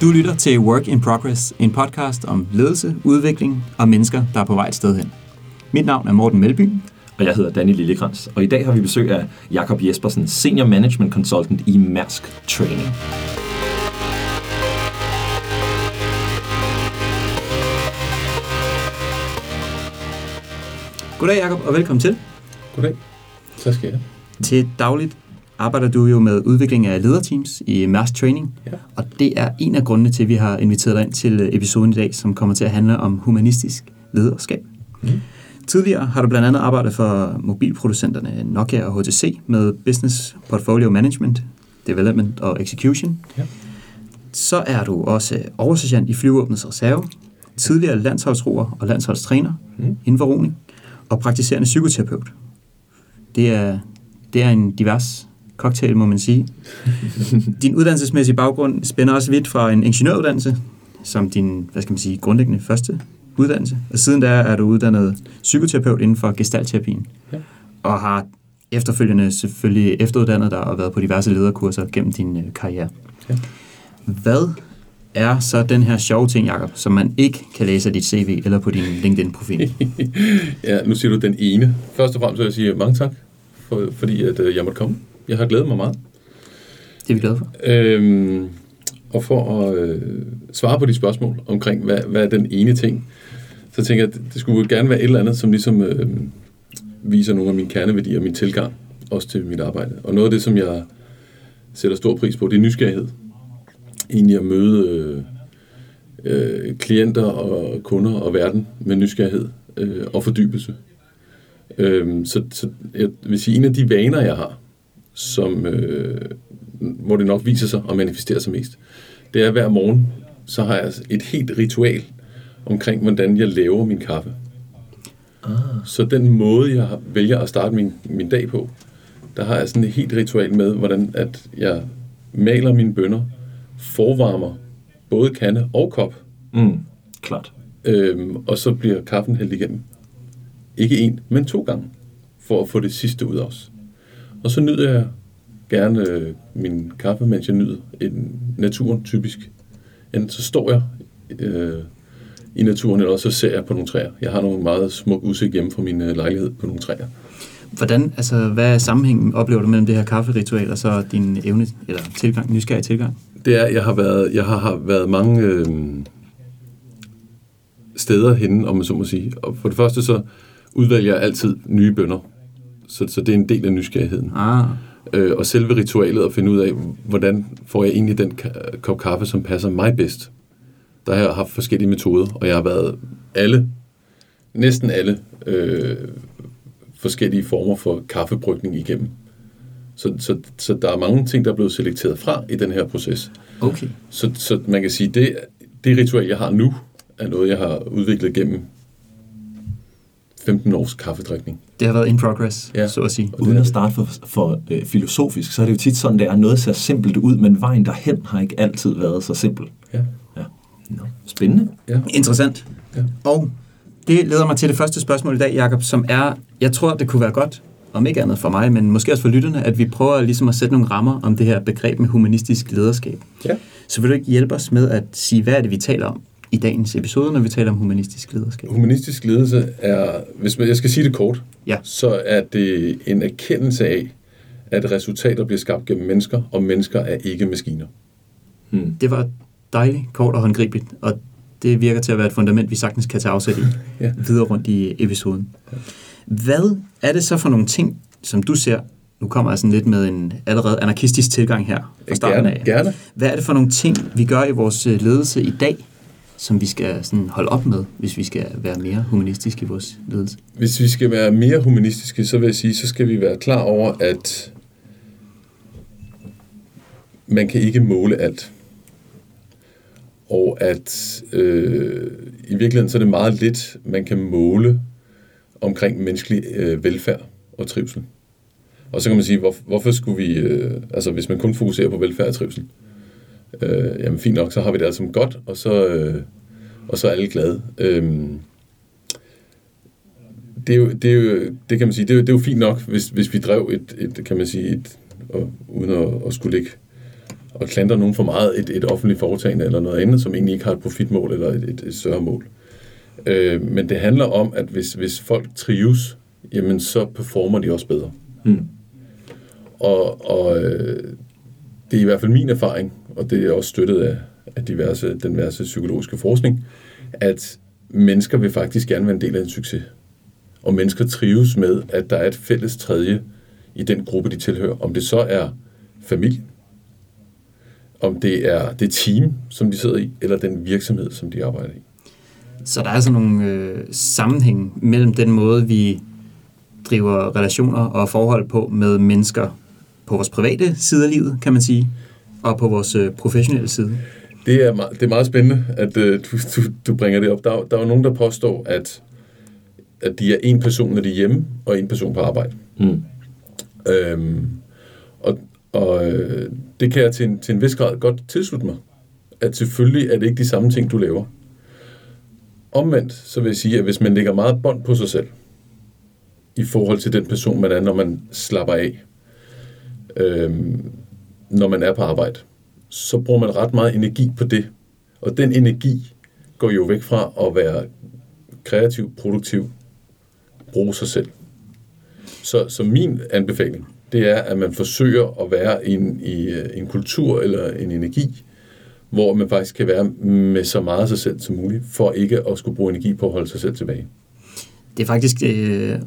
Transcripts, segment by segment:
Du lytter til Work in Progress, en podcast om ledelse, udvikling og mennesker, der er på vej et sted hen. Mit navn er Morten Melby. Og jeg hedder Danny Lillekrans. Og i dag har vi besøg af Jakob Jespersen, Senior Management Consultant i Mærsk Training. Goddag Jakob, og velkommen til. Goddag. Tak skal jeg. Til dagligt arbejder du jo med udvikling af lederteams i Mærsk Training, Ja. og det er en af grundene til, at vi har inviteret dig ind til episoden i dag, som kommer til at handle om humanistisk lederskab. Mm. Tidligere har du blandt andet arbejdet for mobilproducenterne Nokia og HTC med Business Portfolio Management, Development og Execution. Ja. Så er du også oversergeant i flyvåbnets reserve, tidligere landsholdsroer og landsholdstræner Mm. inden for roning, og praktiserende psykoterapeut. Det er, det er en divers cocktail, må man sige. Din uddannelsesmæssige baggrund spænder også vidt fra en ingeniøruddannelse, som din, hvad skal man sige, grundlæggende første uddannelse. Og siden da er du uddannet psykoterapeut inden for gestaltterapien. Ja. Og har efterfølgende selvfølgelig efteruddannet dig og været på diverse lederkurser gennem din øh, karriere. Ja. Hvad er så den her sjove ting, Jacob, som man ikke kan læse af dit CV eller på din LinkedIn-profil? Ja, nu siger du den ene. Først og fremmest vil jeg sige mange tak, for, fordi at, øh, jeg måtte komme. Jeg har glædet mig meget. Det er vi glade for. Øhm, og for at øh, svare på de spørgsmål omkring, hvad, hvad er den ene ting, så tænker jeg, at det skulle gerne være et eller andet, som ligesom øh, viser nogle af mine kerneværdier og min tilgang, også til mit arbejde. Og noget af det, som jeg sætter stor pris på, det er nysgerrighed. Egentlig at møde øh, øh, klienter og kunder og verden med nysgerrighed øh, og fordybelse. Øh, så, så jeg vil sige, en af de vaner, jeg har, som, øh, hvor det nok viser sig og manifesterer sig mest, det er hver morgen, så har jeg et helt ritual omkring, hvordan jeg laver min kaffe. Ah. Så den måde, jeg vælger at starte min, min dag på, der har jeg sådan et helt ritual med, hvordan at jeg maler mine bønner, forvarmer både kande og kop, Mm, klart. øhm, og så bliver kaffen hældt igennem. Ikke en, men to gange, for at få det sidste ud også. Og så nyder jeg gerne øh, min kaffe, mens jeg nyder en, naturen typisk. Enten så står jeg øh, i naturen, eller så ser jeg på nogle træer. Jeg har nogle meget smuk udsigt hjemme fra min øh, lejlighed på nogle træer. Hvordan, altså, hvad er sammenhængen, oplever du mellem det her kafferitual og så din evne, eller tilgang, nysgerrig tilgang? det er, jeg har været, jeg har, har været mange øh, steder henne, om man så må sige. Og for det første så udvælger jeg altid nye bønder. Så, så det er en del af nysgerrigheden. Ah, Øh, og selve ritualet at finde ud af, hvordan får jeg egentlig den ka- kop kaffe, som passer mig bedst. Der har jeg haft forskellige metoder, og jeg har været alle, næsten alle øh, forskellige former for kaffebrygning igennem. Så, så, så der er mange ting, der er blevet selekteret fra i den her proces. okay. Så, så man kan sige, det, det ritual, jeg har nu, er noget, jeg har udviklet gennem 15 års kaffedrikning. Det har været in progress, Ja. så at sige. Uden at starte for, for øh, filosofisk, så er det jo tit sådan, det er noget ser simpelt ud, men vejen derhen har ikke altid været så simpel. Ja. Ja. Nå. Spændende. ja. Interessant. Ja. Og det leder mig til det første spørgsmål i dag, Jakob, som er, jeg tror, det kunne være godt, om ikke andet for mig, men måske også for lytterne, at vi prøver ligesom at sætte nogle rammer om det her begreb med humanistisk lederskab. Ja. Så vil du ikke hjælpe os med at sige, hvad er det, vi taler om i dagens episode, når vi taler om humanistisk lederskab? Humanistisk ledelse er, hvis man, jeg skal sige det kort, Ja. så er det en erkendelse af, at resultater bliver skabt gennem mennesker, og mennesker er ikke maskiner. Hmm. Det var dejligt, kort og håndgribeligt, og det virker til at være et fundament, vi sagtens kan tage afsæt i Ja. videre rundt i episoden. Hvad er det så for nogle ting, som du ser, nu kommer jeg sådan lidt med en allerede anarkistisk tilgang her fra starten Gerne, af. gerne. Hvad er det for nogle ting, vi gør i vores øh, ledelse i dag, som vi skal sådan holde op med, hvis vi skal være mere humanistiske i vores ledelse? Hvis vi skal være mere humanistiske, så vil jeg sige, så skal vi være klar over, at man kan ikke måle alt. Og at øh, i virkeligheden så er det meget lidt, man kan måle omkring menneskelig øh, velfærd og trivsel. Og så kan man sige, hvor, hvorfor skulle vi, øh, altså hvis man kun fokuserer på velfærd og trivsel, øh, jamen fint nok, så har vi det altså godt, og så, øh, og så er alle glade. Øh, det, er jo, det, er jo, det kan man sige, det er jo, det er jo fint nok, hvis, hvis vi drev et, et kan man sige, et, og, uden at, at skulle ligge og klandre nogen for meget et, et offentligt foretagende eller noget andet, som egentlig ikke har et profitmål eller et, et, et større mål. Øh, men det handler om, at hvis, hvis folk trives, jamen så performer de også bedre. Mm. Og, og øh, det er i hvert fald min erfaring, og det er også støttet af, af diverse, den diverse psykologiske forskning, at mennesker vil faktisk gerne være en del af en succes. Og mennesker trives med, at der er et fælles tredje i den gruppe, de tilhører. Om det så er familien, om det er det team, som de sidder i, eller den virksomhed, som de arbejder i. Så der er altså nogle øh, sammenhæng mellem den måde, vi driver relationer og forhold på med mennesker på vores private side af livet, kan man sige, og på vores øh, professionelle side. Det er, meget, det er meget spændende, at øh, du, du, du bringer det op. Der, er- der er jo nogen, der påstår, at, at de er en person, når de er hjemme, og en person på arbejde. Mm. Øhm, og og øh, det kan jeg til en, til en vis grad godt tilslutte mig. At selvfølgelig er det ikke de samme ting, du laver. Omvendt, så vil jeg sige, at hvis man lægger meget bånd på sig selv, i forhold til den person, man er, når man slapper af, øhm, når man er på arbejde, så bruger man ret meget energi på det. Og den energi går jo væk fra at være kreativ, produktiv, bruge sig selv. Så, så min anbefaling, det er, at man forsøger at være in, i en kultur eller en energi, hvor man faktisk kan være med så meget af sig selv som muligt, for ikke at skulle bruge energi på at holde sig selv tilbage. Det er faktisk, øh,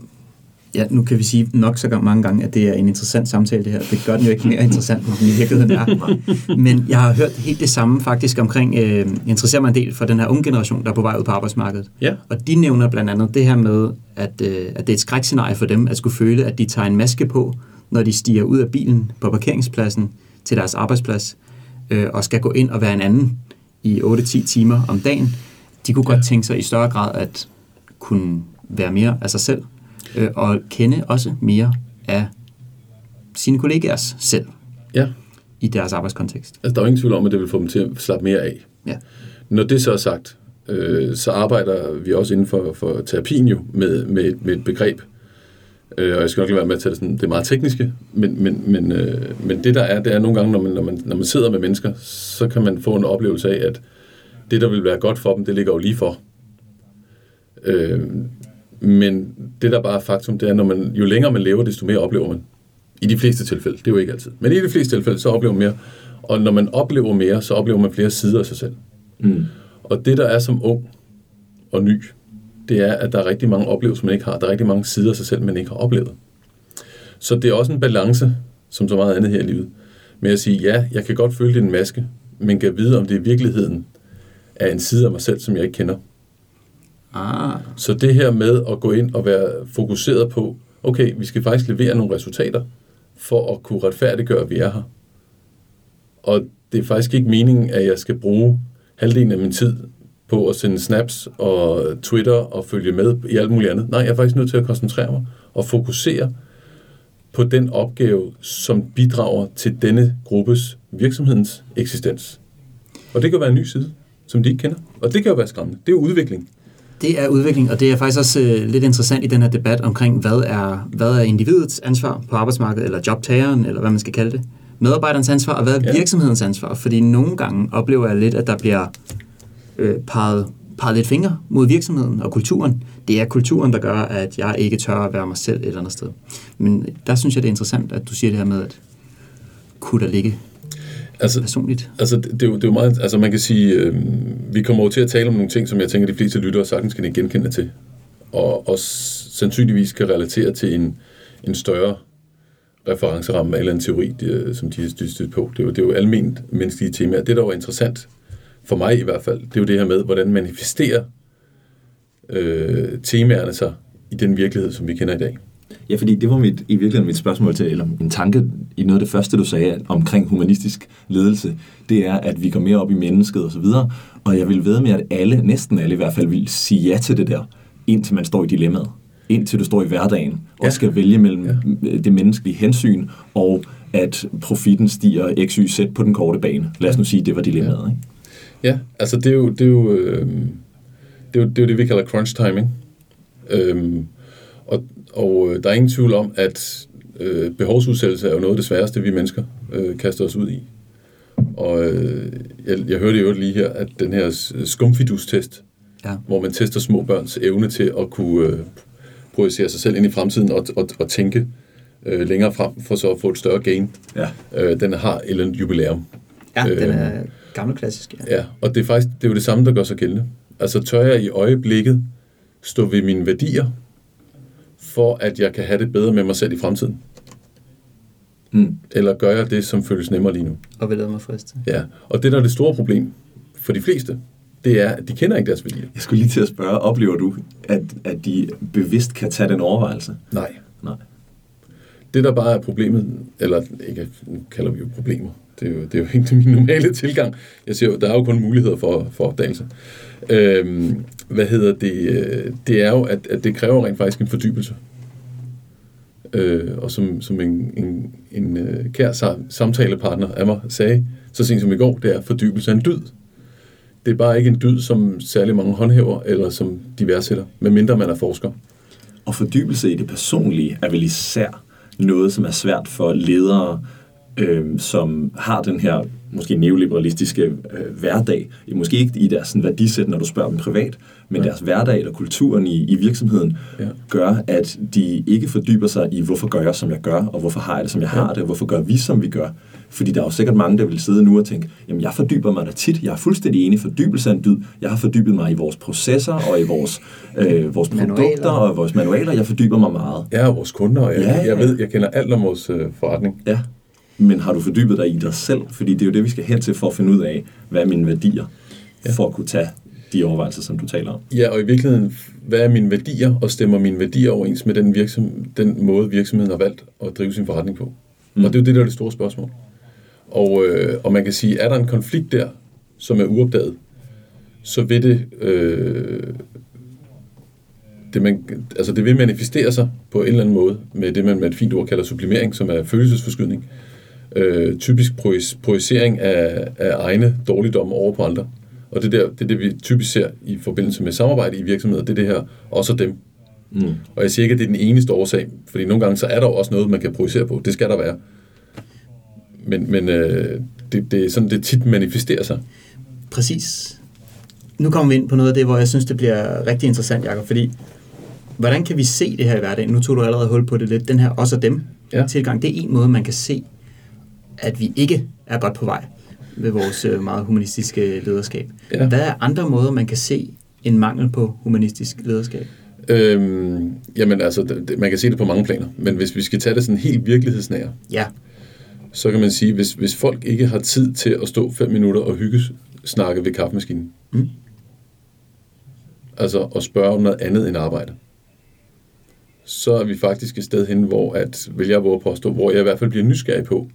ja, nu kan vi sige nok så mange gange, at det er en interessant samtale det her. Det gør den jo ikke mere interessant, end den i virkeligheden er. Men jeg har hørt helt det samme faktisk omkring, øh, interesserer mig en del for den her unge generation, der er på vej ud på arbejdsmarkedet. Ja. Og de nævner blandt andet det her med, at, øh, at det er et skrækscenarie for dem, at skulle føle, at de tager en maske på, når de stiger ud af bilen på parkeringspladsen til deres arbejdsplads, øh, og skal gå ind og være en anden i 8-10 timer om dagen. De kunne ja. godt tænke sig i større grad at kunne være mere af sig selv, øh, og kende også mere af sine kollegaers selv Ja, i deres arbejdskontekst. altså der er jo ingen tvivl om, at det vil få dem til at slappe mere af. Ja. Når det så er sagt, øh, så arbejder vi også inden for, for terapien jo med, med, et, med et begreb, øh, og jeg skal nok lade være med at tage det, sådan, det er meget tekniske, men, men, men, øh, men det der er, det er nogle gange, når man, når, man, når man sidder med mennesker, så kan man få en oplevelse af, at det, der vil være godt for dem, det ligger jo lige for. Øh, men det, der bare er faktum, det er, når man, jo længere man lever, desto mere oplever man. I de fleste tilfælde, det er jo ikke altid. Men i de fleste tilfælde, så oplever man mere. Og når man oplever mere, så oplever man flere sider af sig selv. Mm. Og det, der er som ung og ny, det er, at der er rigtig mange oplevelser, man ikke har. Der er rigtig mange sider af sig selv, man ikke har oplevet. Så det er også en balance, som så meget andet her i livet, med at sige, ja, jeg kan godt føle, det er en maske, men kan vide, om det i virkeligheden er en side af mig selv, som jeg ikke kender. Ah, Så det her med at gå ind og være fokuseret på, okay, vi skal faktisk levere nogle resultater, for at kunne retfærdiggøre, at vi er her. Og det er faktisk ikke meningen, at jeg skal bruge halvdelen af min tid på at sende snaps og Twitter og følge med i alt muligt andet. Nej, jeg er faktisk nødt til at koncentrere mig og fokusere på den opgave, som bidrager til denne gruppes virksomhedens eksistens. Og det kan være en ny side, som de ikke kender. Og det kan jo være skræmmende. Det er jo udvikling. Det er udvikling, og det er faktisk også øh, lidt interessant i den her debat omkring, hvad er, hvad er individets ansvar på arbejdsmarkedet, eller jobtageren, eller hvad man skal kalde det, medarbejderens ansvar, og hvad er Ja. virksomhedens ansvar? Fordi nogle gange oplever jeg lidt, at der bliver øh, peget, peget lidt fingre mod virksomheden og kulturen. Det er kulturen, der gør, at jeg ikke tør at være mig selv et eller andet sted. Men der synes jeg, det er interessant, at du siger det her med, at kunne der ligge Altså, personligt? Altså, det, det, er jo, det er jo meget, altså man kan sige, øh, vi kommer jo til at tale om nogle ting, som jeg tænker, de fleste lyttere sagtens kan genkende til, og også sandsynligvis kan relatere til en, en større referenceramme eller en teori, de, som de er stødt på. Det er, jo, det er jo almindeligt menneskelige temaer. Det, der var interessant, for mig i hvert fald, det er jo det her med, hvordan manifesterer øh, temaerne sig i den virkelighed, som vi kender i dag. Ja, fordi det var mit, i virkeligheden mit spørgsmål til, eller min tanke i noget af det første, du sagde omkring humanistisk ledelse, det er, at vi går mere op i mennesket og så videre, og jeg vil ved med, at alle, næsten alle i hvert fald, vil sige ja til det der, indtil man står i dilemmaet. Indtil du står i hverdagen og Ja. skal vælge mellem ja. det menneskelige hensyn og at profitten stiger x, y, z på den korte bane. Lad os nu sige, at det var dilemmaet. Ikke? Ja, altså det er jo det, er jo, øh, det, er jo, det, er jo det vi kalder crunch timing. Øhm, og og øh, der er ingen tvivl om, at øh, behovsudsættelse er jo noget af det sværeste, vi mennesker øh, kaster os ud i. Og øh, jeg, jeg hørte jo lige her, at den her s- skumfidus-test, Ja. hvor man tester små børns evne til at kunne øh, projicere sig selv ind i fremtiden og, og, og tænke øh, længere frem, for så at få et større gain. Ja. Øh, den har et eller andet jubilæum. Ja, den Øh, er gammel klassisk. Ja. Ja, og det er faktisk det er jo det samme, der gør sig gældende. Altså tør jeg i øjeblikket stå ved mine værdier, for at jeg kan have det bedre med mig selv i fremtiden? Mm. Eller gør jeg det, som føles nemmere lige nu? Og vil lade mig friste. Ja, og det der er det store problem for de fleste, det er, at de kender ikke deres værdier. Jeg skulle lige til at spørge, oplever du, at, at de bevidst kan tage den overvejelse? Nej. Nej. Det, der bare er problemet, eller ikke, nu kalder vi jo problemer, det er jo, det er jo ikke min normale tilgang. Jeg siger jo, der er jo kun muligheder for, for opdagelse. Øhm, hvad hedder det? Øh, det er jo, at, at det kræver rent faktisk en fordybelse. Øh, og som, som en, en, en øh, kær samtalepartner af mig sagde, så sent som i går, det er fordybelse af en dyd. Det er bare ikke en dyd, som særlig mange håndhæver, eller som de værdsætter, medmindre man er forsker. Og fordybelse i det personlige er vel især noget, som er svært for ledere, øh, som har den her måske neoliberalistiske øh, hverdag. Måske ikke i deres sådan, værdisæt, når du spørger dem privat, men Ja. deres hverdag eller kulturen i, i virksomheden Ja. gør, at de ikke fordyber sig i, hvorfor gør jeg, som jeg gør, og hvorfor har jeg det, som jeg har det, og hvorfor gør vi, som vi gør. Fordi der er jo sikkert mange, der vil sidde nu og tænke, jamen jeg fordyber mig da tit, jeg er fuldstændig enig, fordybelse er en dyd. Jeg har fordybet mig i vores processer og i vores, øh, vores Manualer. produkter og vores manualer. Jeg fordyber mig meget. Er vores kunder, og jeg, Ja, ja, ja. jeg ved, jeg kender alt om vores øh, forretning. Ja. Men har du fordybet dig i dig selv? Fordi det er jo det, vi skal hen til for at finde ud af, hvad er mine værdier, ja. for at kunne tage de overvejelser, som du taler om. Ja, og i virkeligheden, hvad er mine værdier, og stemmer mine værdier overens med den, virksom, den måde, virksomheden har valgt at drive sin forretning på? Mm. Og det er jo det, der er det store spørgsmål. Og, øh, og man kan sige, er der en konflikt der, som er uopdaget, så vil det, øh, det, man, altså det vil manifestere sig på en eller anden måde med det, man med et fint ord kalder sublimering, som er følelsesforskydning. Øh, typisk projicering af, af egne dårligdomme over på andre. Og det, der, det er det, vi typisk ser i forbindelse med samarbejde i virksomheder, det er det her, også dem. Mm. Og jeg siger ikke, at det er den eneste årsag, fordi nogle gange så er der jo også noget, man kan projicere på. Det skal der være. Men, men øh, det, det er sådan, det tit manifesterer sig. Præcis. Nu kommer vi ind på noget af det, hvor jeg synes, det bliver rigtig interessant, Jacob, fordi hvordan kan vi se det her i hverdagen? Nu tog du allerede hul på det lidt. Den her os og dem Ja. tilgang, det er en måde, man kan se, at vi ikke er godt på vej ved vores øh, meget humanistiske lederskab. Ja. Hvad er andre måder, man kan se en mangel på humanistisk lederskab? Øhm, jamen altså, det, man kan se det på mange planer, men hvis vi skal tage det sådan helt virkelighedsnære, Ja, så kan man sige, hvis, hvis folk ikke har tid til at stå fem minutter og hygge snakke ved kaffemaskinen, Mm. altså at spørge om noget andet end arbejde, så er vi faktisk et sted hen, hvor at, vil jeg våge påstå, hvor jeg i hvert fald bliver nysgerrig på,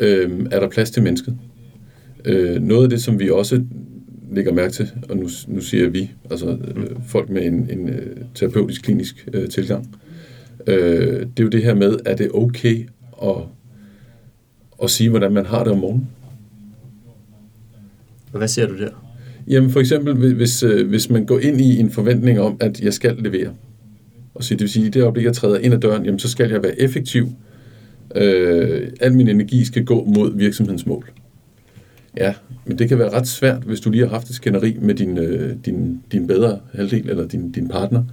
øhm, er der plads til mennesket? Øh, noget af det, som vi også lægger mærke til, og nu, nu siger vi, altså øh, folk med en, en øh, terapeutisk klinisk øh, tilgang, øh, det er jo det her med, er det okay at, at sige, hvordan man har det om morgenen? og hvad ser du der? Jamen for eksempel, hvis- hvis, øh, hvis man går ind i en forventning om, at jeg skal levere, og så det vil sige, at i det øjeblik, jeg træder ind ad døren, jamen så skal jeg være effektiv. Øh, al min energi skal gå mod virksomhedens mål. Ja, men det kan være ret svært, hvis du lige har haft et skænderi med din, øh, din, din bedre halvdel, eller din, din partner,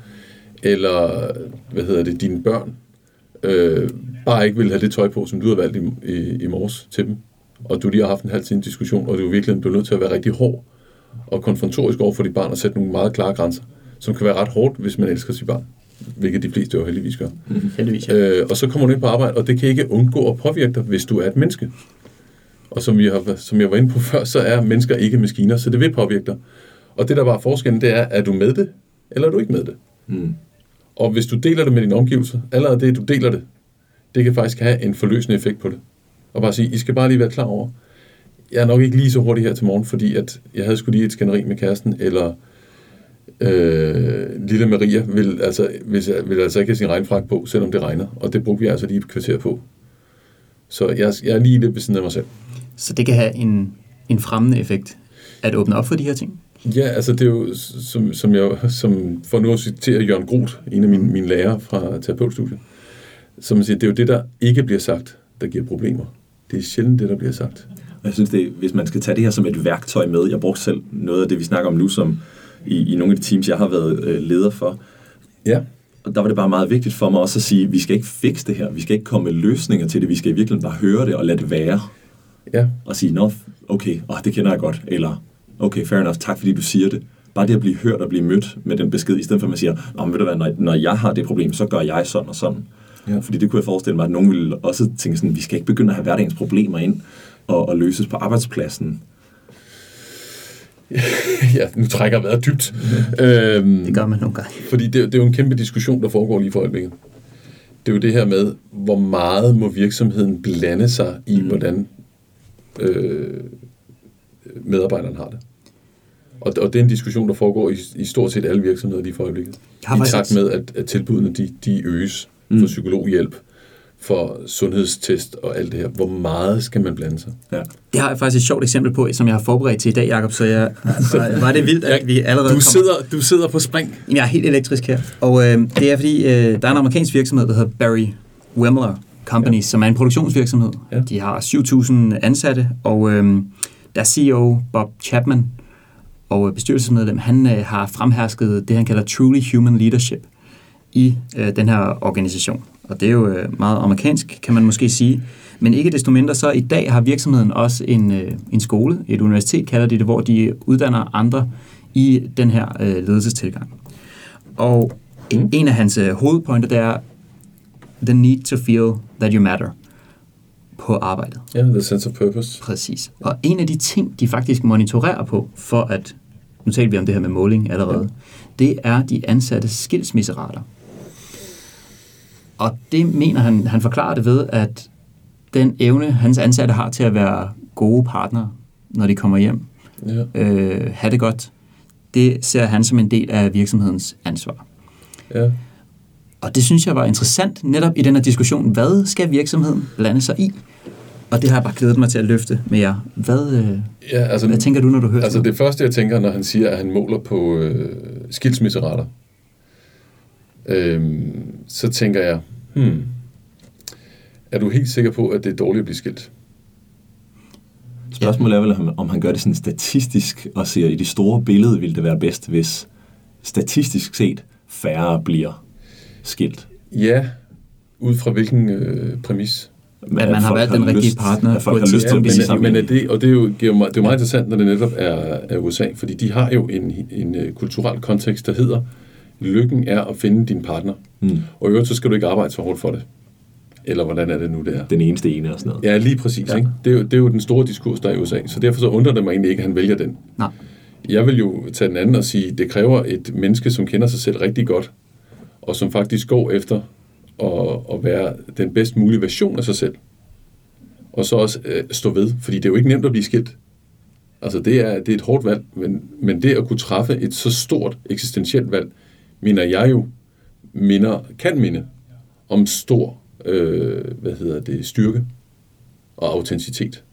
eller hvad hedder det, dine børn, øh, bare ikke vil have det tøj på, som du har valgt i, i, i morges til dem, og du lige har haft en halv time diskussion, og du virkelig bliver nødt til at være rigtig hård og konfrontorisk over for dit barn og sætte nogle meget klare grænser, som kan være ret hårdt, hvis man elsker sit barn, hvilket de fleste jo heldigvis gør. Heldigvis, ja. Øh, og så kommer du ind på arbejde, og det kan ikke undgå at påvirke dig, hvis du er et menneske. Og som, vi har, som jeg var inde på før, så er mennesker ikke maskiner, så det vil påvirke dig. Og det, der bare er forskellen, det er, er du med det, eller er du ikke med det? Mm. Og hvis du deler det med dine omgivelser, allerede det, du deler det, det kan faktisk have en forløsende effekt på det. Og bare sige, I skal bare lige være klar over, jeg er nok ikke lige så hurtig her til morgen, fordi at jeg havde skulle lige et skænderi med kæresten, eller øh, lille Maria vil altså, vil, vil altså ikke have sin regnfrak på, selvom det regner. Og det brugte vi altså lige et kvarter på. Så jeg, jeg er lige lidt ved siden af mig selv. Så det kan have en, en fremmende effekt at åbne op for de her ting. Ja, altså det er jo, som, som jeg, som for nu at citere Jørgen Groth, en af mine, mine lærere fra terapeutstudiet, som siger, det er jo det, der ikke bliver sagt, der giver problemer. Det er sjældent det, der bliver sagt. Og jeg synes, det, hvis man skal tage det her som et værktøj med, jeg brugte selv noget af det, vi snakker om nu, som i, i nogle af de teams, jeg har været øh, leder for, Ja. og der var det bare meget vigtigt for mig også at sige, vi skal ikke fikse det her, vi skal ikke komme med løsninger til det, vi skal i virkeligheden bare høre det og lade det være, Ja. og sige, nå, okay, åh, det kender jeg godt, eller okay, fair enough, tak fordi du siger det. Bare det at blive hørt og blive mødt med den besked, i stedet for at man siger, Nå, men ved du hvad, når, når jeg har det problem, så gør jeg sådan og sådan. Ja. Fordi det kunne jeg forestille mig, at nogen ville også tænke sådan, vi skal ikke begynde at have hverdagens problemer ind og, og løses på arbejdspladsen. ja, nu trækker jeg vejret dybt. øhm, Det gør man nogle gange. Fordi det, det er jo en kæmpe diskussion, der foregår lige for øjeblikket. Det er jo det her med, hvor meget må virksomheden blande sig i, mm. hvordan øh, medarbejderen har det. Og, og det er en diskussion, der foregår i, i stort set alle virksomheder lige for øjeblikket. Jeg har I takt med, at, at tilbudene de, de øges for Mm. psykologhjælp, for sundhedstest og alt det her. Hvor meget skal man blande sig? Ja. Det har jeg faktisk et sjovt eksempel på, som jeg har forberedt til i dag, Jacob. Så jeg, var, var det vildt, at vi allerede Du kommer... sidder, du sidder på spring. Jeg er helt elektrisk her. Og øh, det er fordi, øh, der er en amerikansk virksomhed, der hedder Barry Wimler Company, ja. som er en produktionsvirksomhed. Ja. De har 7.000 ansatte, og øh, der CEO, Bob Chapman, og øh, bestyrelsesmedlem, han øh, har fremhersket det, han kalder truly human leadership i øh, den her organisation. Og det er jo øh, meget amerikansk, kan man måske sige. Men ikke desto mindre, så i dag har virksomheden også en, øh, en skole, et universitet kalder de det, hvor de uddanner andre i den her øh, ledelsestilgang. Og en, en af hans øh, hovedpointer, det er the need to feel that you matter på arbejdet. Ja, the sense of purpose. Præcis. Og en af de ting, de faktisk monitorerer på, for at, nu talte vi om det her med måling allerede, det er de ansattes skilsmisserater. Og det mener han, han forklarer det ved, at den evne, hans ansatte har til at være gode partnere, når de kommer hjem, Ja. øh, have det godt, det ser han som en del af virksomhedens ansvar. ja. Og det synes jeg var interessant, netop i den her diskussion. Hvad skal virksomheden blande sig i? Og det har jeg bare glædet mig til at løfte med jer. Hvad, øh, ja altså, hvad tænker du, når du hører Altså sådan det første, jeg tænker, når han siger, at han måler på øh, skilsmisserater, øh, så tænker jeg, hmm, er du helt sikker på, at det er dårligt at blive skilt? Spørgsmålet er vel, om- om han gør det sådan statistisk og siger, i det store billede ville det være bedst, hvis statistisk set færre bliver skilt. Ja, ud fra hvilken øh, præmis? At man har valgt den rigtige partner At folk har lyst til at blive sammen. men er det, og det er jo, giver mig, det er jo meget interessant, når det netop er, er USA, fordi de har jo en, en øh, kulturel kontekst, der hedder, lykken er at finde din partner. Mm. Og i øvrigt, så skal du ikke arbejde så hårdt for det. Eller hvordan er det nu, det er? Den eneste ene og sådan noget. Ja, lige præcis. Ja. Ikke? Det, er jo, det er jo den store diskurs, der er i USA. Så derfor så undrer det mig egentlig ikke, at han vælger den. Nej. Jeg vil jo tage den anden og sige, det kræver et menneske, som kender sig selv rigtig godt, og som faktisk går efter at, at være den bedst mulige version af sig selv. Og så også øh, stå ved, fordi det er jo ikke nemt at blive skilt. Altså det er, det er et hårdt valg, men, men det at kunne træffe et så stort eksistentielt valg, mener jeg jo, minder, kan minde om stor øh, hvad hedder det, styrke og autenticitet.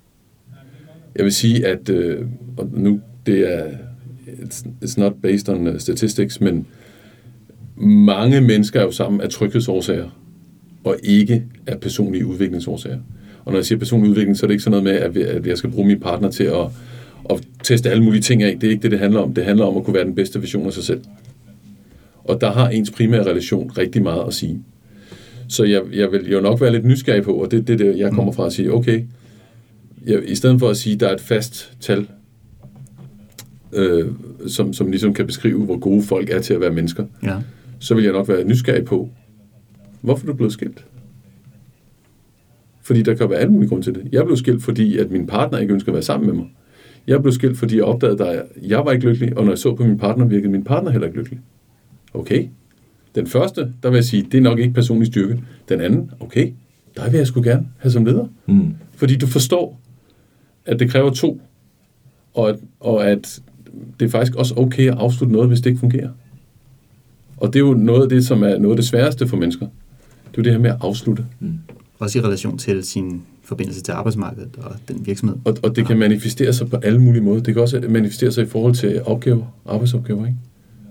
Jeg vil sige, at øh, og nu det er it's, it's not based on uh, statistics, men mange mennesker er jo sammen af tryghedsårsager, og ikke af personlige udviklingsårsager. Og når jeg siger personlig udvikling, så er det ikke sådan noget med, at jeg skal bruge min partner til at, at teste alle mulige ting af. Det er ikke det, det handler om. Det handler om at kunne være den bedste version af sig selv. Og der har ens primære relation rigtig meget at sige. Så jeg, jeg vil jo nok være lidt nysgerrig på, og det er det, det, jeg kommer fra at sige, okay, jeg, i stedet for at sige, at der er et fast tal, øh, som, som ligesom kan beskrive, hvor gode folk er til at være mennesker, Ja. så vil jeg nok være nysgerrig på, hvorfor er du blevet skilt? Fordi der kan være alle mulige grunde til det. Jeg blev skilt, fordi at min partner ikke ønsker at være sammen med mig. Jeg blev skilt, fordi jeg opdagede, at jeg var ikke lykkelig, og når jeg så på min partner, virkede min partner heller ikke lykkelig. Okay. Den første, der vil jeg sige, det er nok ikke personlig styrke. Den anden, okay, der vil jeg sgu gerne have som leder. Mm. Fordi du forstår, at det kræver to, og at, og at det er faktisk også okay at afslutte noget, hvis det ikke fungerer. Og det er jo noget af det, som er noget af det sværeste for mennesker. Det er jo det her med at afslutte. Også i relation til sin forbindelse til arbejdsmarkedet og den virksomhed. Og, og det kan manifestere sig på alle mulige måder. Det kan også manifestere sig i forhold til opgaver, arbejdsopgaver, ikke?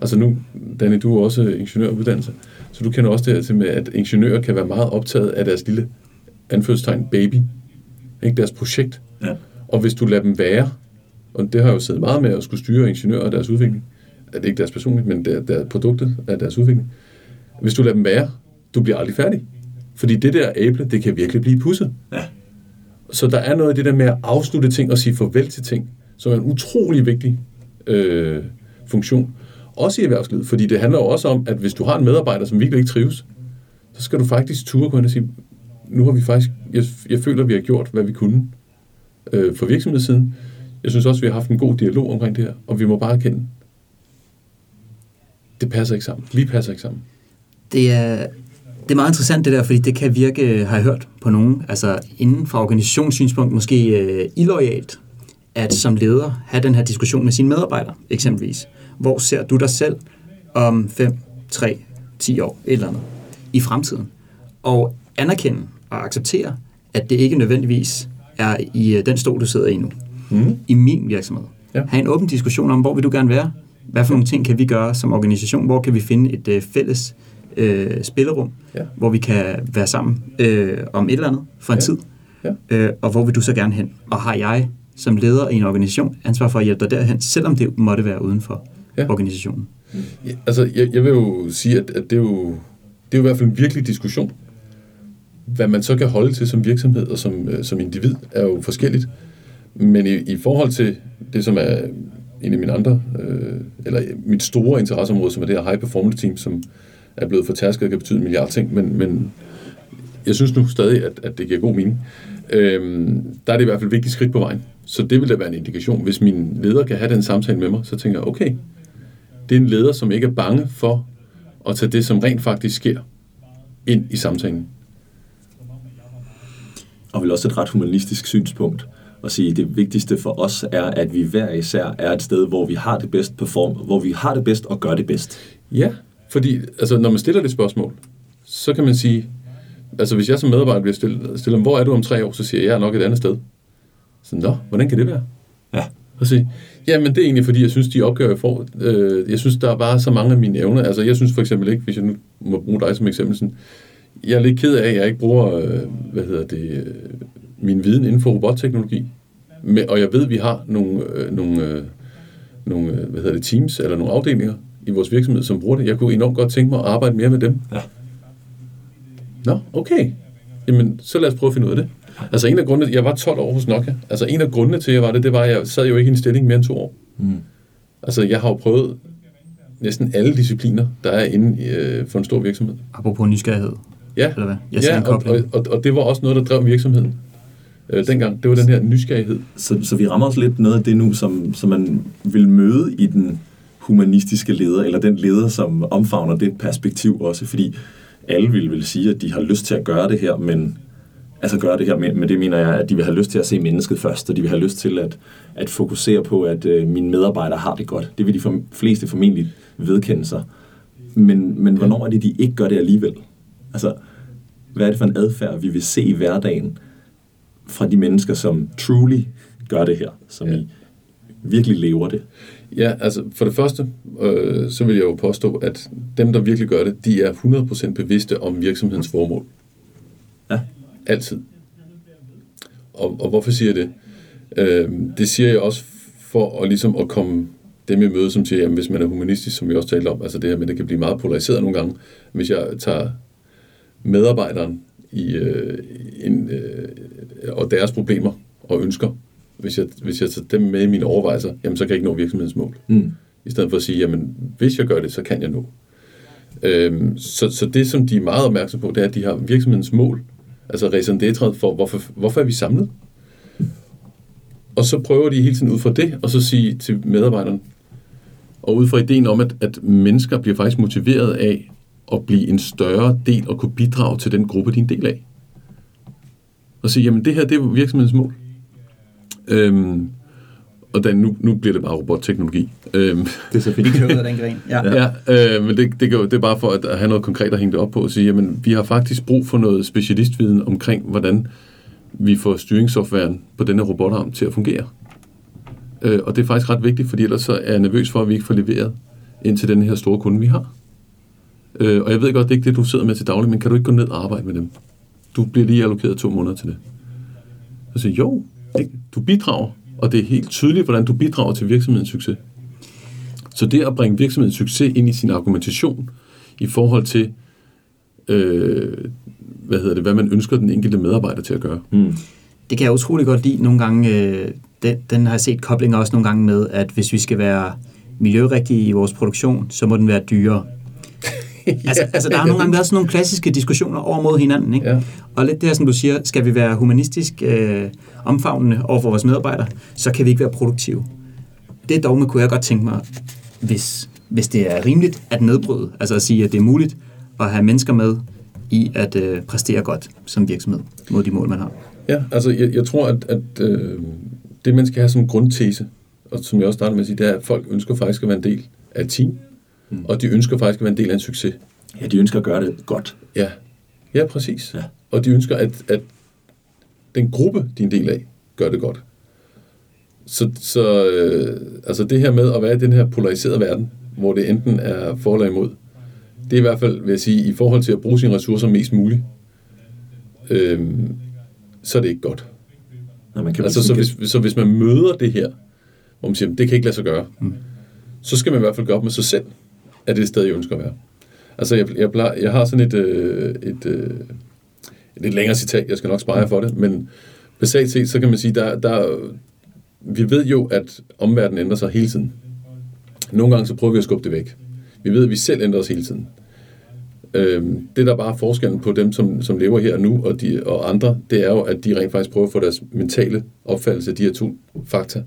Altså nu, Danny, du er også ingeniøruddannelse, så du kender også det her til med, at ingeniører kan være meget optaget af deres lille anførselstegn baby, ikke deres projekt. Ja. Og hvis du lader dem være, og det har jeg jo siddet meget med at skulle styre ingeniører og deres udvikling, det er ikke deres personligt, men det er, det er produktet af deres udvikling. Hvis du lader dem være, du bliver aldrig færdig. Fordi det der æble, det kan virkelig blive pusset. Ja. Så der er noget af det der med at afslutte ting og sige farvel til ting, som er en utrolig vigtig øh, funktion. Også i erhvervslivet, fordi det handler jo også om, at hvis du har en medarbejder, som virkelig ikke trives, så skal du faktisk ture gå ind og sige, nu har vi faktisk, jeg, jeg føler, at vi har gjort, hvad vi kunne øh, for virksomhedssiden. Jeg synes også, at vi har haft en god dialog omkring det her, og vi må bare erkende, det passer ikke sammen. Vi passer ikke sammen. Det er, det er meget interessant det der, fordi det kan virke, har jeg hørt på nogen, altså inden for organisationssynspunkt måske øh, illoyalt, at som leder have den her diskussion med sine medarbejdere, eksempelvis. Hvor ser du dig selv om 5, 3, 10 år, et eller andet, i fremtiden? Og anerkende og acceptere, at det ikke nødvendigvis er i øh, den stol, du sidder i nu. Mm. I min virksomhed. Ja. Ha' en åben diskussion om, hvor vil du gerne være? Hvad for nogle ting kan vi gøre som organisation? Hvor kan vi finde et øh, fælles øh, spillerum, Ja. hvor vi kan være sammen øh, om et eller andet for en Ja. tid? Ja. Øh, og hvor vil du så gerne hen? Og har jeg som leder i en organisation ansvar for at hjælpe dig derhen, selvom det måtte være uden for Ja. organisationen? Ja, altså, jeg, jeg vil jo sige, at, at det, er jo, det er jo i hvert fald en virkelig diskussion. Hvad man så kan holde til som virksomhed og som, øh, som individ, er jo forskelligt. Men i, i forhold til det, som er en af mine andre, øh, eller mit store interesseområde, som er det her high performance team, som er blevet fortærsket og kan betyde en milliard ting, men, men jeg synes nu stadig, at, at det giver god mening. Øhm, der er det i hvert fald et vigtigt skridt på vejen. Så det vil da være en indikation. Hvis min leder kan have den samtale med mig, så tænker jeg, okay, det er en leder, som ikke er bange for at tage det, som rent faktisk sker, ind i samtalen. Og vel også et ret humanistisk synspunkt at sige, at det vigtigste for os er, at vi hver især er et sted, hvor vi har det bedst perform, hvor vi har det bedst og gør det bedst. Ja, fordi altså, når man stiller det spørgsmål, så kan man sige, altså hvis jeg som medarbejder bliver stillet, stillet hvor er du om tre år, så siger jeg, jeg er nok et andet sted. Så nå, hvordan kan det være? Ja. Og sige, jamen det er egentlig, fordi jeg synes, de opgaver, jeg får, øh, jeg synes, der er bare så mange af mine evner. Altså jeg synes for eksempel ikke, hvis jeg nu må bruge dig som eksempel, sådan, jeg er lidt ked af, at jeg ikke bruger, øh, hvad hedder det, øh, min viden inden for robotteknologi. Men, og jeg ved, at vi har nogle, øh, nogle, øh, nogle øh, hvad hedder det, teams eller nogle afdelinger i vores virksomhed, som bruger det. Jeg kunne enormt godt tænke mig at arbejde mere med dem. Ja. Nå, okay. Jamen, så lad os prøve at finde ud af det. Altså en af grundene, jeg var 12 år hos Nokia. Altså en af grundene til, at jeg var det, det var, at jeg sad jo ikke i en stilling mere end to år. Mm. Altså jeg har jo prøvet næsten alle discipliner, der er inde øh, for en stor virksomhed. Apropos nysgerrighed, Ja, eller hvad? Jeg ja og, og, og, og det var også noget, der drev virksomheden øh, dengang. Det var den her nysgerrighed. Så, så vi rammer også lidt noget af det nu, som, som man vil møde i den humanistiske leder, eller den leder, som omfavner det perspektiv også, fordi alle vil vel sige, at de har lyst til at gøre det her, men altså gøre det her, men, men det mener jeg, at de vil have lyst til at se mennesket først, og de vil have lyst til at, at fokusere på, at øh, mine medarbejdere har det godt. Det vil de for, fleste formentlig vedkende sig. Men, men hvornår er det, de ikke gør det alligevel? Altså, hvad er det for en adfærd, vi vil se i hverdagen fra de mennesker, som truly gør det her, som ja. i virkelig lever det? Ja, altså for det første, øh, så vil jeg jo påstå, at dem, der virkelig gør det, de er 100% bevidste om virksomhedens formål. Altid. Og, og hvorfor siger jeg det? Øh, det siger jeg også for at, ligesom at komme dem i møde, som siger, at hvis man er humanistisk, som vi også talte om, altså det her med, at det kan blive meget polariseret nogle gange, hvis jeg tager medarbejderen i, øh, en, øh, og deres problemer og ønsker, hvis jeg, hvis jeg tager dem med i mine overvejelser, jamen så kan jeg ikke nå virksomhedens mål. Mm. I stedet for at sige, jamen hvis jeg gør det, så kan jeg nå. Øhm, så, så det, som de er meget opmærksom på, det er, at de har virksomhedens mål, altså raison d'etre for, hvorfor, hvorfor er vi samlet? Og så prøver de hele tiden ud fra det, og så sige til medarbejderne, og ud fra ideen om, at, at mennesker bliver faktisk motiveret af at blive en større del og kunne bidrage til den gruppe, de er en del af. Og sige, jamen det her, det er virksomhedens mål. Øhm, og den, nu, nu bliver det bare robotteknologi. Øhm, Det er så Vi fedt. kører ud af den gren. Ja. Ja, øh, men det, det, gør, det er bare for at, have noget konkret at hænge det op på og sige, jamen, vi har faktisk brug for noget specialistviden omkring, hvordan vi får styringssoftwaren på denne robotarm til at fungere. Øh, og det er faktisk ret vigtigt, fordi ellers så er jeg nervøs for, at vi ikke får leveret ind til den her store kunde, vi har. Øh, og jeg ved godt, det er ikke det, du sidder med til daglig, men kan du ikke gå ned og arbejde med dem? Du bliver lige allokeret to måneder til det. Så siger jeg, jo, Ikke? Du bidrager, og det er helt tydeligt, hvordan du bidrager til virksomhedens succes. Så det at bringe virksomhedens succes ind i sin argumentation i forhold til, øh, hvad hedder det, hvad man ønsker den enkelte medarbejder til at gøre. Mm. Det kan jeg utrolig godt lide nogle gange. Øh, den, den har jeg set koblinger også nogle gange med, at hvis vi skal være miljørigtige i vores produktion, så må den være dyrere. altså, altså, der har nogle gange været sådan nogle klassiske diskussioner over mod hinanden. Ikke? Ja. Og lidt det her, som du siger, skal vi være humanistisk øh, omfavnende over for vores medarbejdere, så kan vi ikke være produktive. Det dogme kunne jeg godt tænke mig, hvis, hvis det er rimeligt at nedbryde. Altså at sige, at det er muligt at have mennesker med i at øh, præstere godt som virksomhed mod de mål, man har. Ja, altså jeg, jeg tror, at, at øh, det man skal have som grundtese, og som jeg også startede med at sige, det er, at folk ønsker faktisk at være en del af et team, mm. og de ønsker faktisk at være en del af en succes. Ja, de ønsker at gøre det godt. Ja, ja præcis. Ja. Og de ønsker, at, at den gruppe, de er en del af, gør det godt. Så, så øh, altså det her med at være i den her polariserede verden, hvor det enten er for eller imod, det er i hvert fald, vil jeg sige, i forhold til at bruge sine ressourcer mest muligt, øh, så er det ikke godt. Når man kan Altså, så hvis, så hvis man møder det her, hvor man siger, det kan ikke lade sig gøre, mm. så skal man i hvert fald gøre op med sig selv, er det sted, jeg ønsker at være. Altså, jeg, jeg, plejer, jeg har sådan et, øh, et, øh, et lidt længere citat, jeg skal nok spare for det, men basalt set, så kan man sige, der, der, vi ved jo, at omverdenen ændrer sig hele tiden. Nogle gange så prøver vi at skubbe det væk. Vi ved, at vi selv ændrer os hele tiden. Øhm, det, der bare er forskellen på dem, som, som lever her og nu, og, de, og andre, det er jo, at de rent faktisk prøver at få deres mentale opfattelse af de her to fakta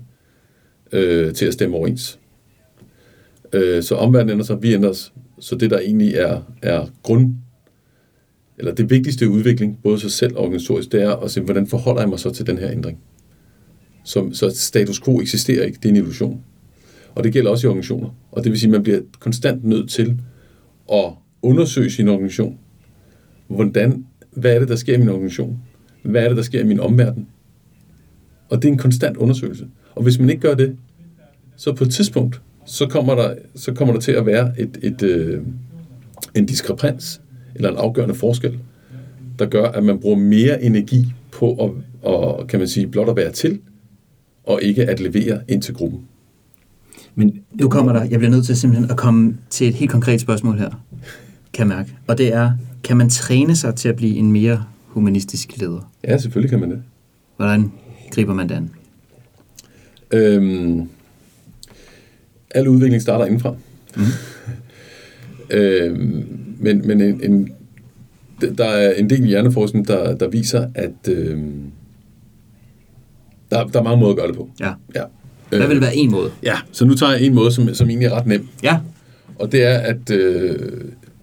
øh, til at stemme overens. Øh, så omverdenen ændrer sig, vi ændrer os. Så det, der egentlig er, er grund, eller det vigtigste i udvikling, både sig selv og organisatorisk, det er at se, hvordan forholder jeg mig så til den her ændring. Så, så status quo eksisterer ikke, det er en illusion. Og det gælder også i organisationer. Og det vil sige, at man bliver konstant nødt til at undersøge sin organisation. Hvordan, hvad er det, der sker i min organisation? Hvad er det, der sker i min omverden? Og det er en konstant undersøgelse. Og hvis man ikke gør det, så på et tidspunkt, så kommer der, så kommer der til at være et, et, øh, en diskrepans, eller en afgørende forskel, der gør, at man bruger mere energi på at, og, kan man sige, blot at være til, og ikke at levere ind til gruppen. Men nu kommer der, jeg bliver nødt til simpelthen at komme til et helt konkret spørgsmål her, kan jeg mærke. Og det er, kan man træne sig til at blive en mere humanistisk leder? Ja, selvfølgelig kan man det. Hvordan griber man det an? Øhm, al udvikling starter indenfra. Mm. øhm, men men en, en, der er en del hjerneforskning, der, der viser, at øhm, der, der er mange måder at gøre det på. Ja. ja. Hvad vil være en måde? Ja, så nu tager jeg en måde, som, som egentlig er ret nem. Ja. Og det er, at øh,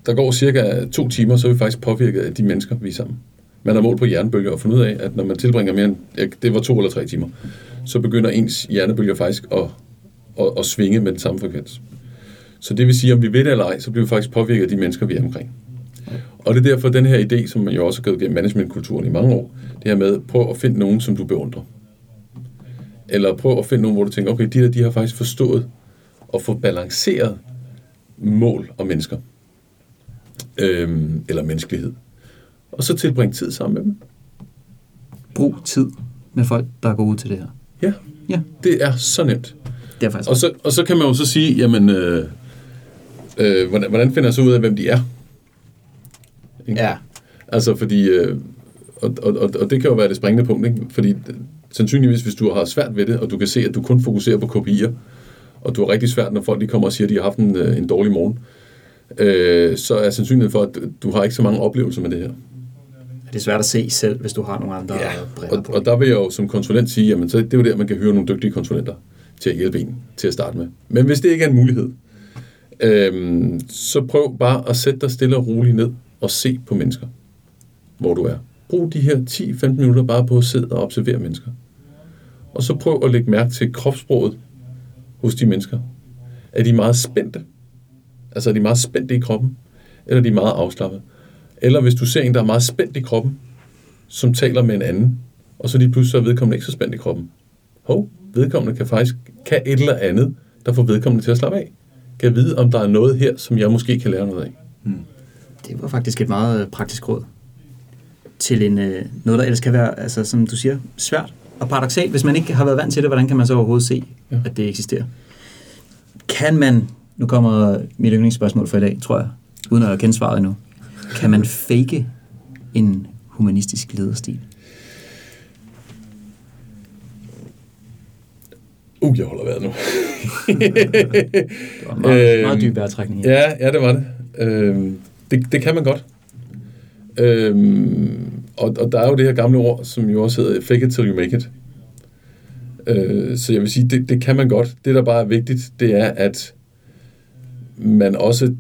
der går cirka to timer, så er vi faktisk påvirket af de mennesker, vi er sammen. Man har målt på hjernebølger og fundet ud af, at når man tilbringer mere end, det var to eller tre timer, så begynder ens hjernebølger faktisk at, at, at svinge med den samme frekvens. Så det vil sige, om vi ved det eller ej, så bliver vi faktisk påvirket af de mennesker, vi er omkring. Og det er derfor den her idé, som man jo også har gået gennem managementkulturen i mange år, det her med, prøv at finde nogen, som du beundrer. Eller prøv at finde nogen, hvor du tænker, okay, de der, de har faktisk forstået og få balanceret mål og mennesker. Øhm, eller menneskelighed. Og så tilbringe tid sammen med dem. Brug tid med folk, der går ud til det her. Ja, Ja, det er så nemt. Det er faktisk Og så, og så kan man jo så sige, jamen, øh, øh, hvordan, hvordan finder jeg så ud af, hvem de er? Ikke? Ja. Altså, fordi, øh, og, og, og, og det kan jo være det springende punkt, ikke? Fordi øh, sandsynligvis, hvis du har svært ved det, og du kan se, at du kun fokuserer på kopier, og du har rigtig svært, når folk de kommer og siger, at de har haft en, øh, en dårlig morgen, øh, så er sandsynligheden for, at du har ikke så mange oplevelser med det her. Det er svært at se selv, hvis du har nogle andre Ja, briller og, på. og der vil jeg jo som konsulent sige, jamen så det er jo der, man kan hyre nogle dygtige konsulenter til at hjælpe en til at starte med. Men hvis det ikke er en mulighed, øhm, så prøv bare at sætte dig stille og roligt ned og se på mennesker, hvor du er. Brug de her 10-15 minutter bare på at sidde og observere mennesker. Og så prøv at lægge mærke til kropssproget hos de mennesker. Er de meget spændte? Altså er de meget spændte i kroppen? Eller er de meget afslappede? Eller hvis du ser en, der er meget spændt i kroppen, som taler med en anden, og så lige pludselig så er vedkommende ikke så spændt i kroppen. Hov, vedkommende kan faktisk kan et eller andet, der får vedkommende til at slappe af. Kan vide, om der er noget her, som jeg måske kan lære noget af. Det var faktisk et meget øh, praktisk råd til en, øh, noget, der ellers kan være, altså, som du siger, svært. og paradoxalt, hvis man ikke har været vant til det, hvordan kan man så overhovedet se, ja. at det eksisterer? Kan man, nu kommer mit yndlingsspørgsmål for i dag, tror jeg, uden at kende svaret endnu, kan man fake en humanistisk lederstil? Uh, jeg holder vejret nu. Det var en meget, Øhm, meget dyb vejrtrækning. her. Ja, ja, det var det. Øhm, det. Det kan man godt. Øhm, og, og der er jo det her gamle ord, som jo også hedder fake it till you make it. Øh, så jeg vil sige, det, det kan man godt. Det, der bare er vigtigt, det er, at man også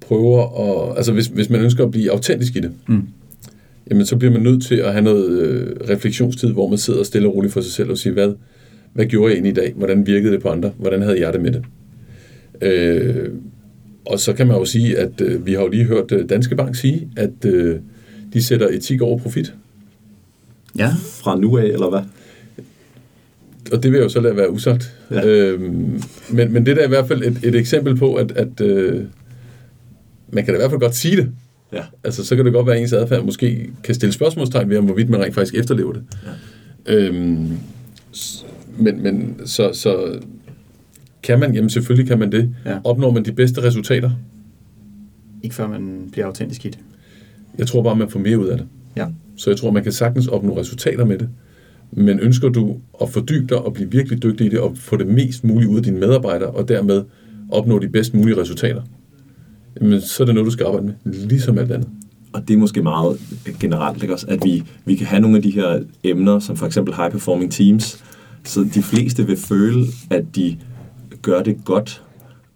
prøver at... Altså, hvis, hvis man ønsker at blive autentisk i det, Mm. jamen så bliver man nødt til at have noget øh, refleksionstid, hvor man sidder stille og roligt for sig selv og siger, hvad, hvad gjorde jeg egentlig i dag? Hvordan virkede det på andre? Hvordan havde jeg det med det? Øh, og så kan man jo sige, at øh, vi har jo lige hørt øh, Danske Bank sige, at øh, de sætter etik over profit. Ja, Fra nu af, eller hvad? Og det vil jeg jo så lade være usagt. Ja. Øhm, men, men det der er i hvert fald et, et eksempel på, at, at øh, man kan da i hvert fald godt sige det. Ja. Altså, så kan det godt være, at ens adfærd måske kan stille spørgsmålstegn ved, om hvorvidt man rent faktisk efterlever det. Ja. Øhm, men, men så, så kan man, jamen selvfølgelig kan man det. Ja. Opnår man de bedste resultater? ikke før man bliver autentisk i det. Jeg tror bare, man får mere ud af det. Ja. Så jeg tror, man kan sagtens opnå resultater med det. Men ønsker du at fordybe dig og blive virkelig dygtig i det, og få det mest muligt ud af dine medarbejdere, og dermed opnå de bedst mulige resultater, jamen, så er det noget, du skal arbejde med, ligesom alt andet. Og det er måske meget generelt, ikke også? at vi, vi kan have nogle af de her emner, som for eksempel high performing teams, så de fleste vil føle, at de gør det godt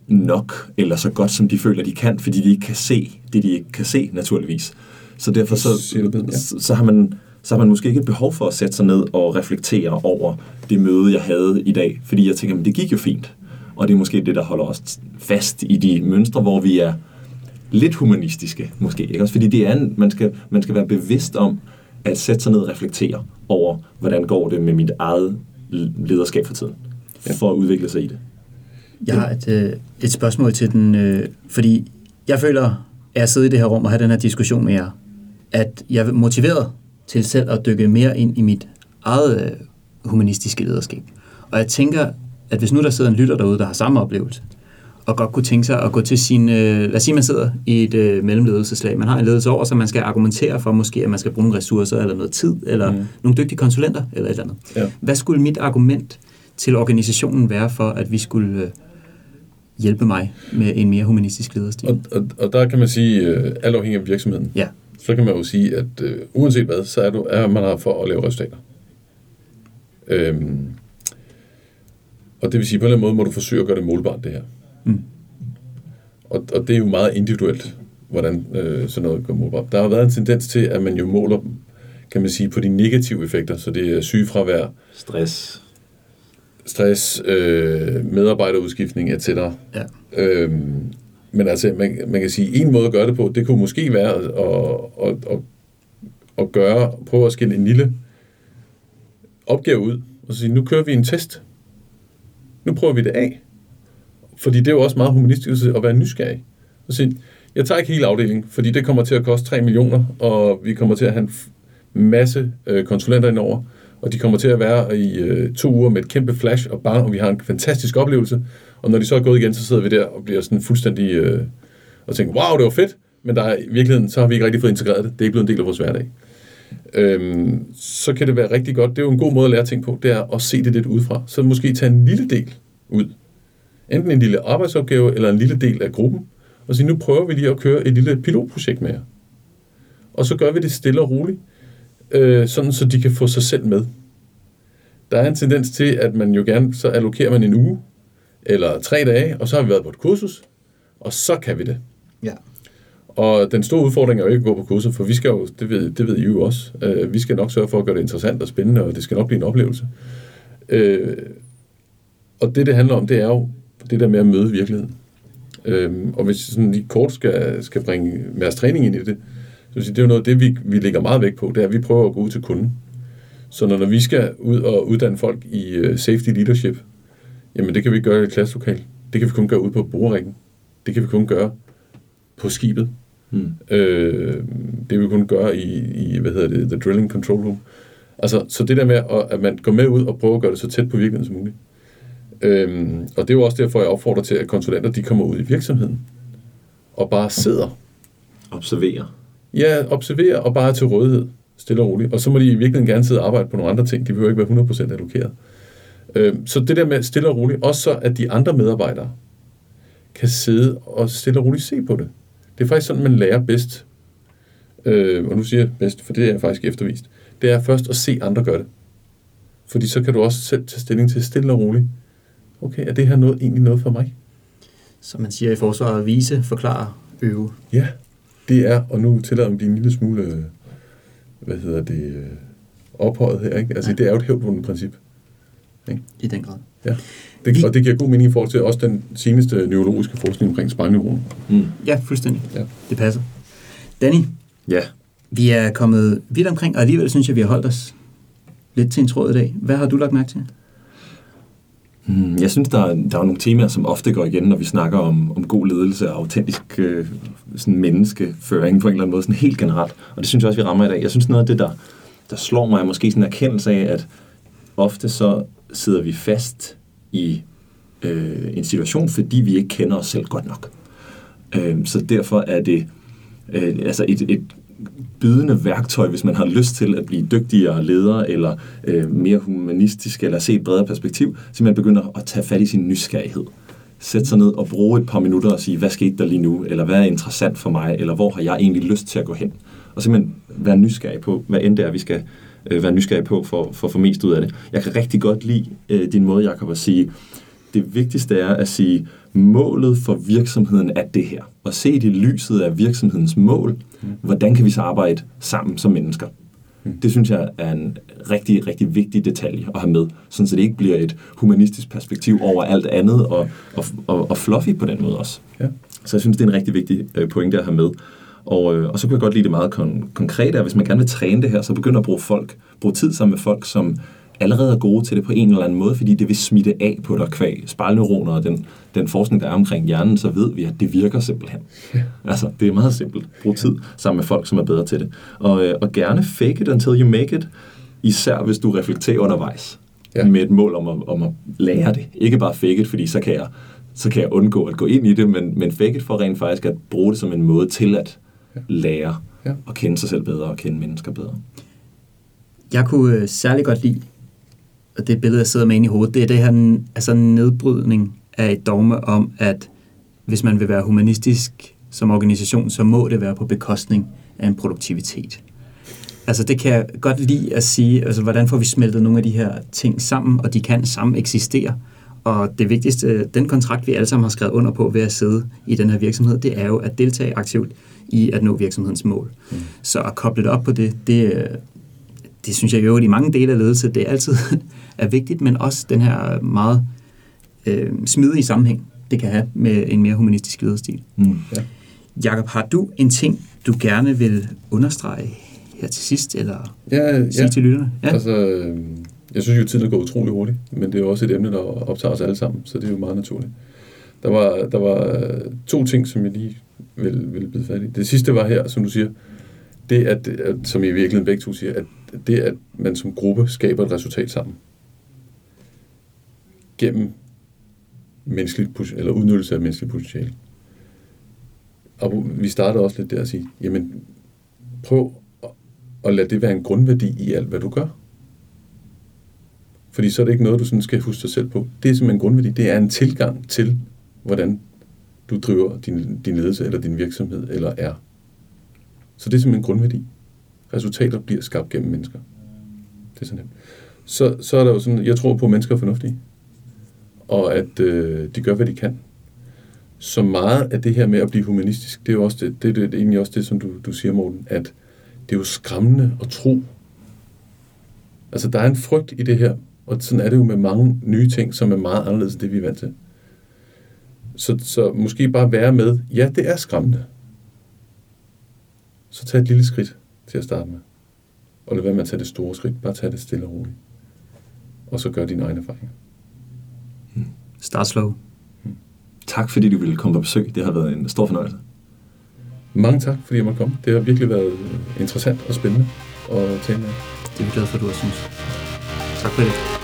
nok, eller så godt, som de føler, de kan, fordi de ikke kan se det, de ikke kan se, naturligvis. Så derfor så, så, har man, så har man måske ikke et behov for at sætte sig ned og reflektere over det møde, jeg havde i dag, fordi jeg tænker, men det gik jo fint. Og det er måske det, der holder os fast i de mønstre, hvor vi er lidt humanistiske, måske. Ikke? Også fordi det er en, man, skal, man skal være bevidst om at sætte sig ned og reflektere over, hvordan går det med mit eget lederskab for tiden, for at udvikle sig i det. Jeg har et, øh, et spørgsmål til den, øh, fordi jeg føler, at jeg sidder i det her rum og har den her diskussion med jer, at jeg er motiveret til selv at dykke mere ind i mit eget øh, humanistiske lederskab. Og jeg tænker, at hvis nu der sidder en lytter derude, der har samme oplevelse, og godt kunne tænke sig at gå til sin... Øh, lad os sige, man sidder i et øh, mellemledelseslag. Man har en ledelse over, så man skal argumentere for måske, at man skal bruge ressourcer, eller noget tid, eller mm. nogle dygtige konsulenter, eller et eller andet. Ja. Hvad skulle mit argument til organisationen være for, at vi skulle øh, hjælpe mig med en mere humanistisk lederstil? Og, og, og der kan man sige, øh, alt afhængig af virksomheden, Ja, så kan man jo sige, at øh, uanset hvad, så er, du, er man her for at lave resultater. Øhm, og det vil sige, på en eller anden måde må du forsøge at gøre det målbart, det her. Mm. Og, og det er jo meget individuelt, hvordan øh, sådan noget går målbart. Der har været en tendens til, at man jo måler, kan man sige, på de negative effekter, så det er sygefravær, Stress. stress, øh, medarbejderudskiftning, etc. ja. Øhm, men altså, man, man kan sige, en måde at gøre det på, det kunne måske være at, at, at, at, gøre, prøve at skille en lille opgave ud, og sige, nu kører vi en test. Nu prøver vi det af. Fordi det er jo også meget humanistisk at være nysgerrig. Og sige, jeg tager ikke hele afdelingen, fordi det kommer til at koste 3 millioner, og vi kommer til at have en masse øh, konsulenter indover, og de kommer til at være i øh, to uger med et kæmpe flash, og bare, og vi har en fantastisk oplevelse. Og når de så er gået igen, så sidder vi der og bliver sådan fuldstændig øh, og tænker, wow, det var fedt, men der er, i virkeligheden, så har vi ikke rigtig fået integreret det. Det er ikke blevet en del af vores hverdag. Øhm, så kan det være rigtig godt. Det er jo en god måde at lære ting på, det er at se det lidt udefra. Så måske tage en lille del ud. Enten en lille arbejdsopgave, eller en lille del af gruppen, og sige, nu prøver vi lige at køre et lille pilotprojekt med jer. Og så gør vi det stille og roligt, øh, sådan så de kan få sig selv med. Der er en tendens til, at man jo gerne, så allokerer man en uge, eller tre dage, og så har vi været på et kursus, og så kan vi det. ja. Og den store udfordring er jo ikke at gå på kurset, for vi skal jo, det ved, det ved I jo også, øh, vi skal nok sørge for at gøre det interessant og spændende, og det skal nok blive en oplevelse. Øh, og det, det handler om, det er jo det der med at møde virkeligheden. Øh, og hvis jeg sådan lige kort skal, skal bringe deres træning ind i det, så det er jo noget af det, vi, vi lægger meget vægt på, det er, at vi prøver at gå ud til kunden. Så når, når vi skal ud og uddanne folk i uh, safety leadership, jamen det kan vi ikke gøre i et klasselokal. Det kan vi kun gøre ud på borerringen. Det kan vi kun gøre på skibet. Mm. Øh, det vi kun gøre i, i, hvad hedder det, The Drilling Control Room. Altså, så det der med, at, at man går med ud og prøver at gøre det så tæt på virkeligheden som muligt. Øhm, og det er jo også derfor, jeg opfordrer til, at konsulenter de kommer ud i virksomheden og bare sidder. Observere. Ja, observerer og bare er til rådighed, stille og roligt. Og så må de i virkeligheden gerne sidde og arbejde på nogle andre ting. De behøver ikke være 100% allokeret. Øhm, så det der med stille og roligt, også så at de andre medarbejdere kan sidde og stille og roligt se på det. Det er faktisk sådan, man lærer bedst. Øh, og nu siger jeg bedst, for det er faktisk eftervist. Det er først at se andre gøre det. Fordi så kan du også selv tage stilling til stille og roligt. Okay, er det her noget, egentlig noget for mig? Som man siger i forsvaret, vise, forklare, øve. Ja, det er, og nu tillader mig blive en lille smule, hvad hedder det, ophøjet her, ikke? Altså, Ja. det er jo et hævdvundet princip. I den grad. Ja. Det, og det giver god mening i forhold til også den seneste neurologiske forskning omkring spejlneuroner. Mm. Ja, fuldstændig. Ja. Det passer. Danny, Ja. vi er kommet vidt omkring, og alligevel synes jeg, vi har holdt os lidt til en tråd i dag. Hvad har du lagt mærke til? Mm, jeg synes, der er, der er nogle temaer, som ofte går igen, når vi snakker om, om god ledelse og autentisk øh, sådan menneskeføring på en eller anden måde, sådan helt generelt. Og det synes jeg også, vi rammer i dag. Jeg synes, noget af det, der, der slår mig, er måske sådan en erkendelse af, at ofte så sidder vi fast i øh, en situation, fordi vi ikke kender os selv godt nok. Øh, så derfor er det øh, altså et, et bydende værktøj, hvis man har lyst til at blive dygtigere leder, eller øh, mere humanistisk, eller se et bredere perspektiv, så man begynder at tage fat i sin nysgerrighed. Sætte sig ned og bruge et par minutter og sige, hvad skete der lige nu, eller hvad er interessant for mig, eller hvor har jeg egentlig lyst til at gå hen. Og simpelthen være nysgerrig på, hvad end det er, vi skal øh, være nysgerrig på for, for at få mest ud af det. Jeg kan rigtig godt lide øh, din måde, Jacob, at sige, det vigtigste er at sige, målet for virksomheden er det her. Og se det i lyset af virksomhedens mål, hvordan kan vi så arbejde sammen som mennesker. Det synes jeg er en rigtig, rigtig vigtig detalje at have med, sådan så det ikke bliver et humanistisk perspektiv over alt andet, og, og, og, og fluffy på den måde også. Ja. Så jeg synes, det er en rigtig vigtig øh, pointe at have med. Og, øh, og så kunne jeg godt lide det meget kon- konkrete, at hvis man gerne vil træne det her, så begynder at bruge folk, bruge tid sammen med folk, som allerede er gode til det på en eller anden måde, fordi det vil smitte af på dig kvæg spejlneuroner og den, den forskning, der er omkring hjernen, så ved vi, at det virker simpelthen. Ja. Altså, det er meget simpelt. Brug tid sammen med folk, som er bedre til det. Og, øh, og gerne fake it until you make it, især hvis du reflekterer undervejs Ja. med et mål om at, om at lære det. Ikke bare fake it, fordi så kan jeg, så kan jeg undgå at gå ind i det, men, men fake it for rent faktisk at bruge det som en måde til at Ja. lære Ja. at kende sig selv bedre og kende mennesker bedre. Jeg kunne øh, særlig godt lide, og det billede, jeg sidder med inde i hovedet, det er det her altså nedbrydning af et dogme om, at hvis man vil være humanistisk som organisation, så må det være på bekostning af en produktivitet. Altså det kan jeg godt lide at sige, altså hvordan får vi smeltet nogle af de her ting sammen, og de kan sammen eksistere. Og det vigtigste, den kontrakt, vi alle sammen har skrevet under på ved at sidde i den her virksomhed, det er jo at deltage aktivt i at nå virksomhedens mål. Mm. Så at koble det op på det, det, øh, det synes jeg jo i mange dele af ledelse, det er altid er vigtigt, men også den her meget øh, smidige sammenhæng, det kan have med en mere humanistisk lederstil. Mm. Ja. Jakob, har du en ting, du gerne vil understrege her til sidst, eller Ja, sige ja. til lytterne? Ja. Altså, øh, jeg synes jo, at tiden går utrolig hurtigt, men det er jo også et emne, der optager os alle sammen, så det er jo meget naturligt. Der var, der var øh, to ting, som jeg lige vil, vil bide fat i. Det sidste var her, som du siger, det at, at som I virkeligheden begge to siger, at det at man som gruppe skaber et resultat sammen. Gennem menneskeligt, eller udnyttelse af menneskeligt potentiale. Og vi starter også lidt der at sige, jamen prøv at- at lade det være en grundværdi i alt, hvad du gør. Fordi så er det ikke noget, du sådan skal huske dig selv på. Det er simpelthen en grundværdi. Det er en tilgang til, hvordan du driver din, din ledelse, eller din virksomhed, eller er. Så det er simpelthen en grundværdi. Resultater bliver skabt gennem mennesker. Det er sådan nemt. Så, så er der jo sådan, jeg tror på, at mennesker er fornuftige. Og at øh, de gør, hvad de kan. Så meget af det her med at blive humanistisk, det er jo også det, det, det er egentlig også det, som du, du siger, Morten, at det er jo skræmmende at tro. Altså, der er en frygt i det her, og sådan er det jo med mange nye ting, som er meget anderledes end det, vi er vant til. Så, så måske bare være med, ja, det er skræmmende. Så tag et lille skridt til at starte med. Og lad være med at tage det store skridt, bare tag det stille og roligt. Og så gør dine egne erfaringer. Start slow. Tak fordi du ville komme på besøg. Det har været en stor fornøjelse. Mange tak, fordi jeg måtte komme. Det har virkelig været interessant og spændende at tale med. Det er vi glade for, at du også synes. Tak for det.